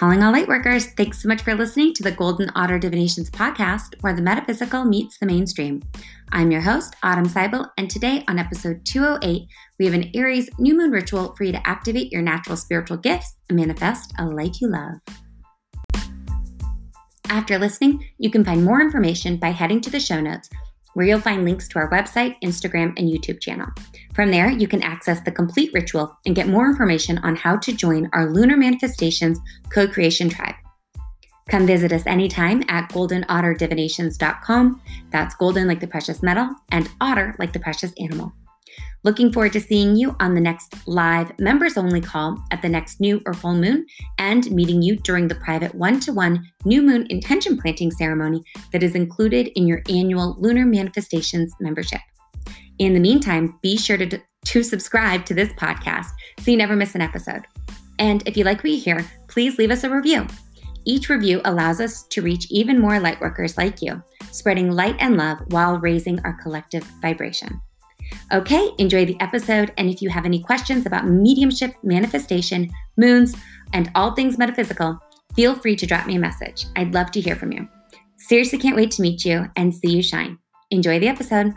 Calling all lightworkers, thanks so much for listening to the Golden Otter Divinations podcast, where the metaphysical meets the mainstream. I'm your host, Autumn Seibel, and today on episode 208, we have an Aries new moon ritual for you to activate your natural spiritual gifts and manifest a life you love. After listening, you can find more information by heading to the show notes where you'll find links to our website, Instagram, and YouTube channel. From there, you can access the complete ritual and get more information on how to join our Lunar Manifestations co creation tribe. Come visit us anytime at goldenotterdivinations.com. That's golden like the precious metal and otter like the precious animal. Looking forward to seeing you on the next live members only call at the next new or full moon and meeting you during the private one to one new moon intention planting ceremony that is included in your annual Lunar Manifestations membership. In the meantime, be sure to, to subscribe to this podcast so you never miss an episode. And if you like what you hear, please leave us a review. Each review allows us to reach even more lightworkers like you, spreading light and love while raising our collective vibration. Okay, enjoy the episode. And if you have any questions about mediumship, manifestation, moons, and all things metaphysical, feel free to drop me a message. I'd love to hear from you. Seriously, can't wait to meet you and see you shine. Enjoy the episode.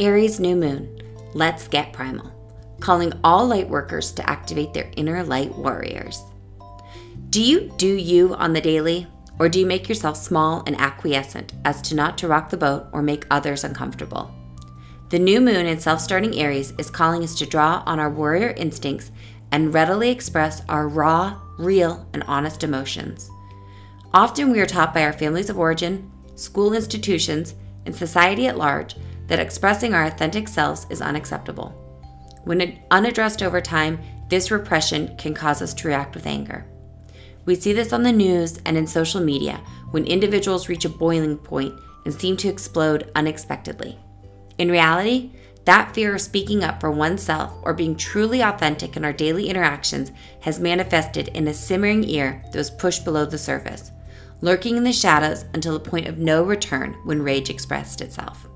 Aries new moon. Let's get primal. Calling all light workers to activate their inner light warriors. Do you do you on the daily? Or do you make yourself small and acquiescent as to not to rock the boat or make others uncomfortable? The new moon in self starting Aries is calling us to draw on our warrior instincts and readily express our raw, real, and honest emotions. Often we are taught by our families of origin, school institutions, and society at large that expressing our authentic selves is unacceptable. When unaddressed over time, this repression can cause us to react with anger. We see this on the news and in social media when individuals reach a boiling point and seem to explode unexpectedly. In reality, that fear of speaking up for oneself or being truly authentic in our daily interactions has manifested in a simmering ear that was pushed below the surface, lurking in the shadows until the point of no return when rage expressed itself.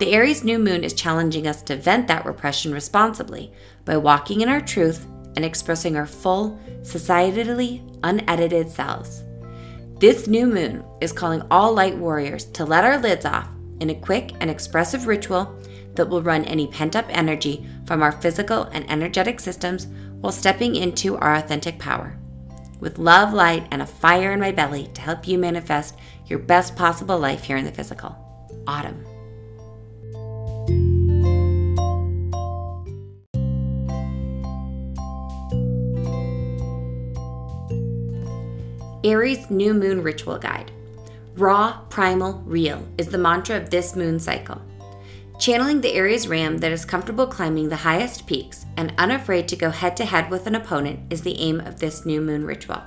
The Aries new moon is challenging us to vent that repression responsibly by walking in our truth and expressing our full, societally unedited selves. This new moon is calling all light warriors to let our lids off in a quick and expressive ritual that will run any pent up energy from our physical and energetic systems while stepping into our authentic power. With love, light, and a fire in my belly to help you manifest your best possible life here in the physical. Autumn. Aries New Moon Ritual Guide. Raw, primal, real is the mantra of this moon cycle. Channeling the Aries ram that is comfortable climbing the highest peaks and unafraid to go head to head with an opponent is the aim of this new moon ritual.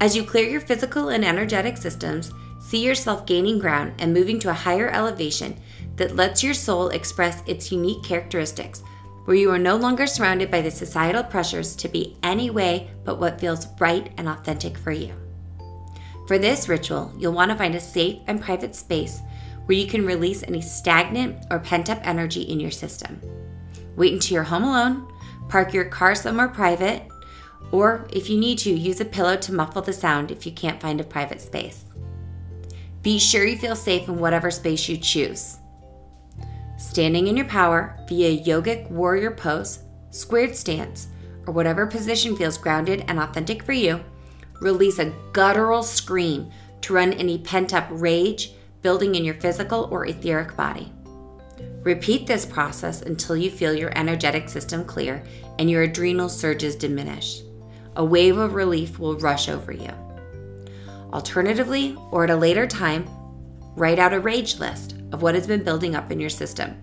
As you clear your physical and energetic systems, see yourself gaining ground and moving to a higher elevation that lets your soul express its unique characteristics where you are no longer surrounded by the societal pressures to be any way but what feels right and authentic for you. For this ritual, you'll want to find a safe and private space where you can release any stagnant or pent up energy in your system. Wait until you're home alone, park your car somewhere private, or if you need to, use a pillow to muffle the sound if you can't find a private space. Be sure you feel safe in whatever space you choose. Standing in your power via yogic warrior pose, squared stance, or whatever position feels grounded and authentic for you, release a guttural scream to run any pent up rage building in your physical or etheric body. Repeat this process until you feel your energetic system clear and your adrenal surges diminish. A wave of relief will rush over you. Alternatively, or at a later time, write out a rage list of what has been building up in your system.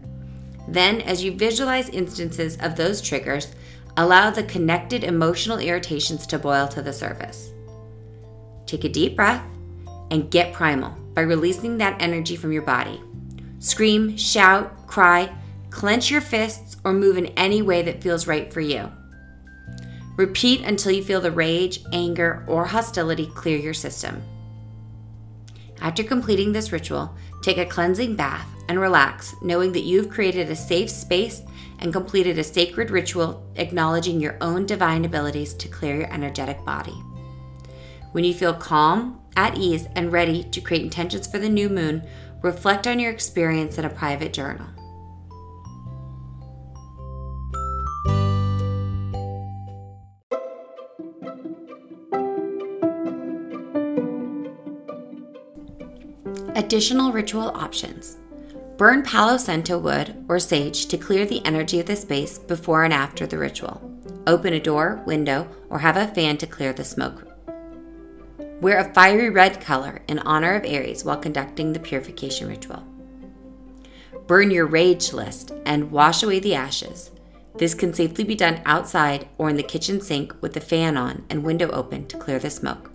Then, as you visualize instances of those triggers, allow the connected emotional irritations to boil to the surface. Take a deep breath and get primal by releasing that energy from your body. Scream, shout, cry, clench your fists, or move in any way that feels right for you. Repeat until you feel the rage, anger, or hostility clear your system. After completing this ritual, take a cleansing bath and relax, knowing that you've created a safe space and completed a sacred ritual acknowledging your own divine abilities to clear your energetic body. When you feel calm, at ease, and ready to create intentions for the new moon, reflect on your experience in a private journal. Additional ritual options. Burn Palo Santo wood or sage to clear the energy of the space before and after the ritual. Open a door, window, or have a fan to clear the smoke. Wear a fiery red color in honor of Aries while conducting the purification ritual. Burn your rage list and wash away the ashes. This can safely be done outside or in the kitchen sink with the fan on and window open to clear the smoke.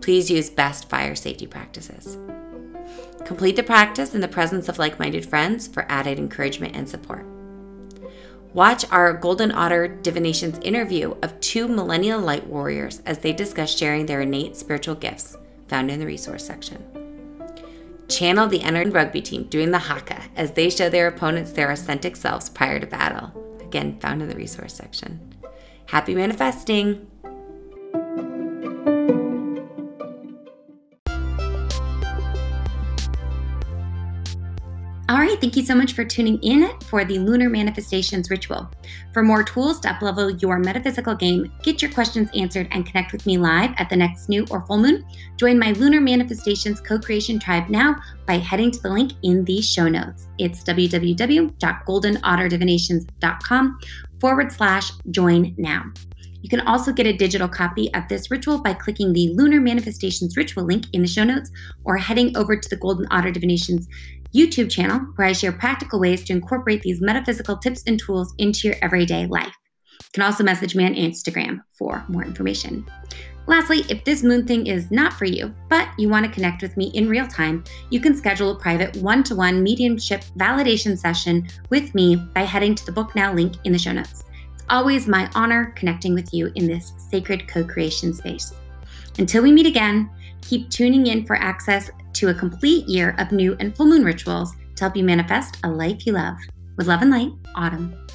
Please use best fire safety practices. Complete the practice in the presence of like minded friends for added encouragement and support. Watch our Golden Otter Divinations interview of two millennial light warriors as they discuss sharing their innate spiritual gifts, found in the resource section. Channel the Entered rugby team doing the haka as they show their opponents their authentic selves prior to battle, again, found in the resource section. Happy manifesting! All right, thank you so much for tuning in for the Lunar Manifestations Ritual. For more tools to uplevel your metaphysical game, get your questions answered, and connect with me live at the next new or full moon, join my Lunar Manifestations co creation tribe now by heading to the link in the show notes. It's www.goldenotterDivinations.com forward slash join now. You can also get a digital copy of this ritual by clicking the Lunar Manifestations Ritual link in the show notes or heading over to the Golden Otter Divinations YouTube channel where I share practical ways to incorporate these metaphysical tips and tools into your everyday life. You can also message me on Instagram for more information. Lastly, if this moon thing is not for you, but you want to connect with me in real time, you can schedule a private one to one mediumship validation session with me by heading to the Book Now link in the show notes. It's always my honor connecting with you in this sacred co creation space. Until we meet again, keep tuning in for access to a complete year of new and full moon rituals to help you manifest a life you love. With love and light, Autumn.